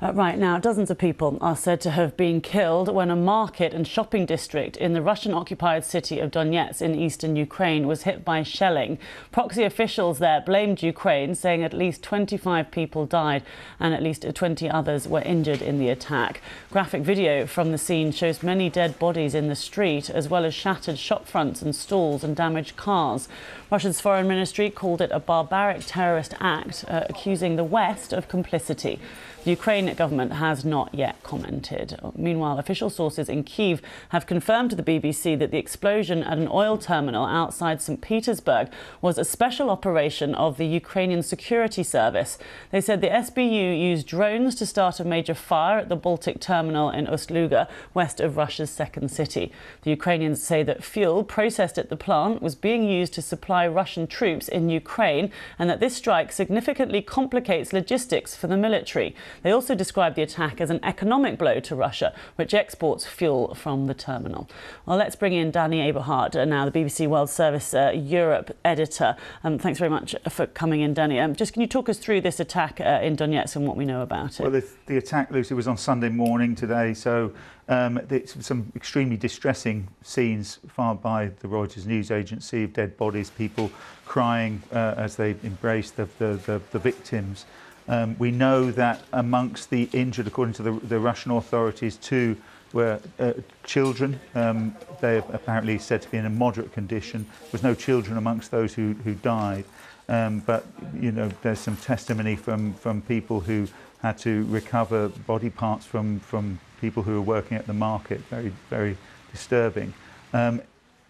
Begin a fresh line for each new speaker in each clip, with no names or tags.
Uh, right now, dozens of people are said to have been killed when a market and shopping district in the Russian occupied city of Donetsk in eastern Ukraine was hit by shelling. Proxy officials there blamed Ukraine, saying at least 25 people died and at least 20 others were injured in the attack. Graphic video from the scene shows many dead bodies in the street, as well as shattered shop fronts and stalls and damaged cars. Russia's foreign ministry called it a barbaric terrorist act, uh, accusing the West of complicity. Ukraine government has not yet commented. Meanwhile, official sources in Kiev have confirmed to the BBC that the explosion at an oil terminal outside St. Petersburg was a special operation of the Ukrainian security service. They said the SBU used drones to start a major fire at the Baltic terminal in Ust-Luga, west of Russia's second city. The Ukrainians say that fuel processed at the plant was being used to supply Russian troops in Ukraine and that this strike significantly complicates logistics for the military. They also described the attack as an economic blow to Russia, which exports fuel from the terminal. Well, let's bring in Danny Aeberhard uh, now, the BBC World Service uh, Europe editor. Um, thanks very much for coming in, Danny. Um, just can you talk us through this attack uh, in Donetsk and what we know about it?
Well, the, the attack, Lucy, was on Sunday morning today, so um, some extremely distressing scenes filed by the Reuters news agency of dead bodies, people crying uh, as they embrace the, the, the, the victims. Um, we know that amongst the injured, according to the, the Russian authorities, two were uh, children. Um, they are apparently said to be in a moderate condition. There was no children amongst those who, who died. Um, but, you know, there's some testimony from, from people who had to recover body parts from, from people who were working at the market. Very, very disturbing. Um,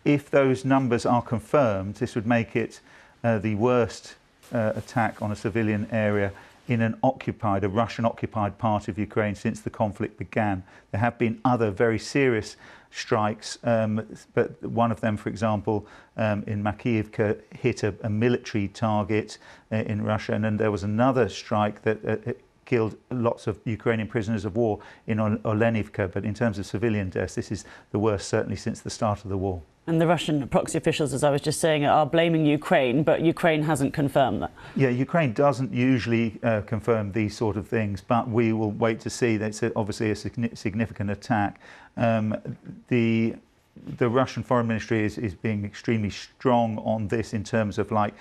if those numbers are confirmed, this would make it uh, the worst uh, attack on a civilian area in an occupied, a Russian occupied part of Ukraine since the conflict began. There have been other very serious strikes, um, but one of them, for example, um, in Makiivka, hit a, a military target uh, in Russia, and then there was another strike that uh, killed lots of Ukrainian prisoners of war in Olenivka. But in terms of civilian deaths, this is the worst, certainly, since the start of the war.
And the Russian proxy officials, as I was just saying, are blaming Ukraine, but Ukraine hasn't confirmed that.
Yeah, Ukraine doesn't usually uh, confirm these sort of things, but we will wait to see. That's obviously a significant attack. Um, the the Russian foreign ministry is, is being extremely strong on this in terms of like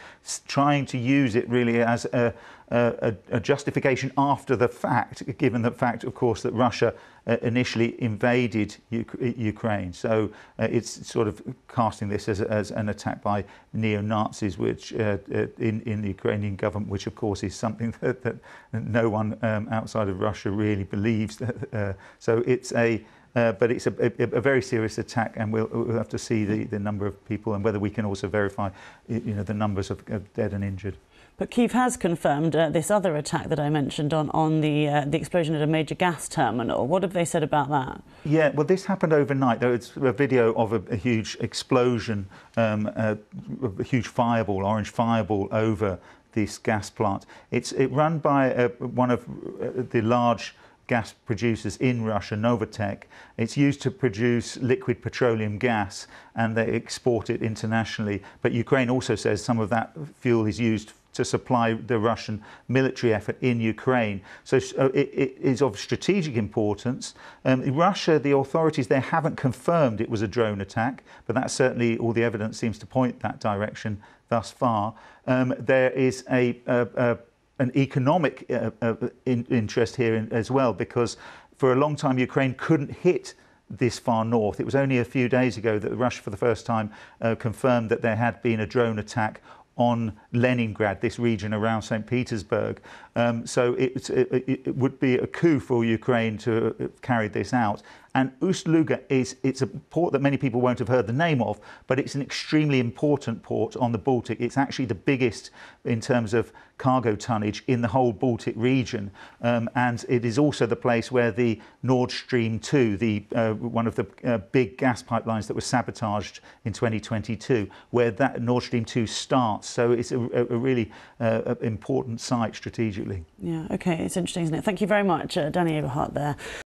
trying to use it really as a, a, a justification after the fact, given the fact, of course, that Russia uh, initially invaded U Ukraine. So uh, it's sort of casting this as, as an attack by neo-Nazis, which uh, uh, in, in the Ukrainian government, which of course is something that, that no one um, outside of Russia really believes. Uh, so it's a uh, but it's a, a, a, very serious attack, and we'll, we'll, have to see the, the number of people and whether we can also verify, you know, the numbers of, of dead and injured.
But Kiev has confirmed uh, this other attack that I mentioned on, on the, uh, the explosion at a major gas terminal. What have they said about that?
Yeah, well, this happened overnight. There was a video of a, a huge explosion, um, a, a, huge fireball, orange fireball over this gas plant. It's it run by uh, one of uh, the large gas producers in Russia, Novatek. It's used to produce liquid petroleum gas and they export it internationally. But Ukraine also says some of that fuel is used to supply the Russian military effort in Ukraine. So uh, it, it is of strategic importance. Um, Russia, the authorities there haven't confirmed it was a drone attack, but that certainly all the evidence seems to point that direction thus far. Um, there is a, a, a an economic uh, uh, in, interest here in, as well, because for a long time Ukraine couldn't hit this far north. It was only a few days ago that Russia, for the first time, uh, confirmed that there had been a drone attack on Leningrad, this region around St. Petersburg. Um, so it, it, it, would be a coup for Ukraine to uh, carry this out. And Ust-Luga is it's a port that many people won't have heard the name of, but it's an extremely important port on the Baltic. It's actually the biggest in terms of cargo tonnage in the whole Baltic region, um, and it is also the place where the Nord Stream 2, the uh, one of the uh, big gas pipelines that was sabotaged in 2022, where that Nord Stream 2 starts. So it's a, a really uh, important site strategically.
Yeah. Okay. It's interesting, isn't it? Thank you very much, uh, Danny Aeberhard. there.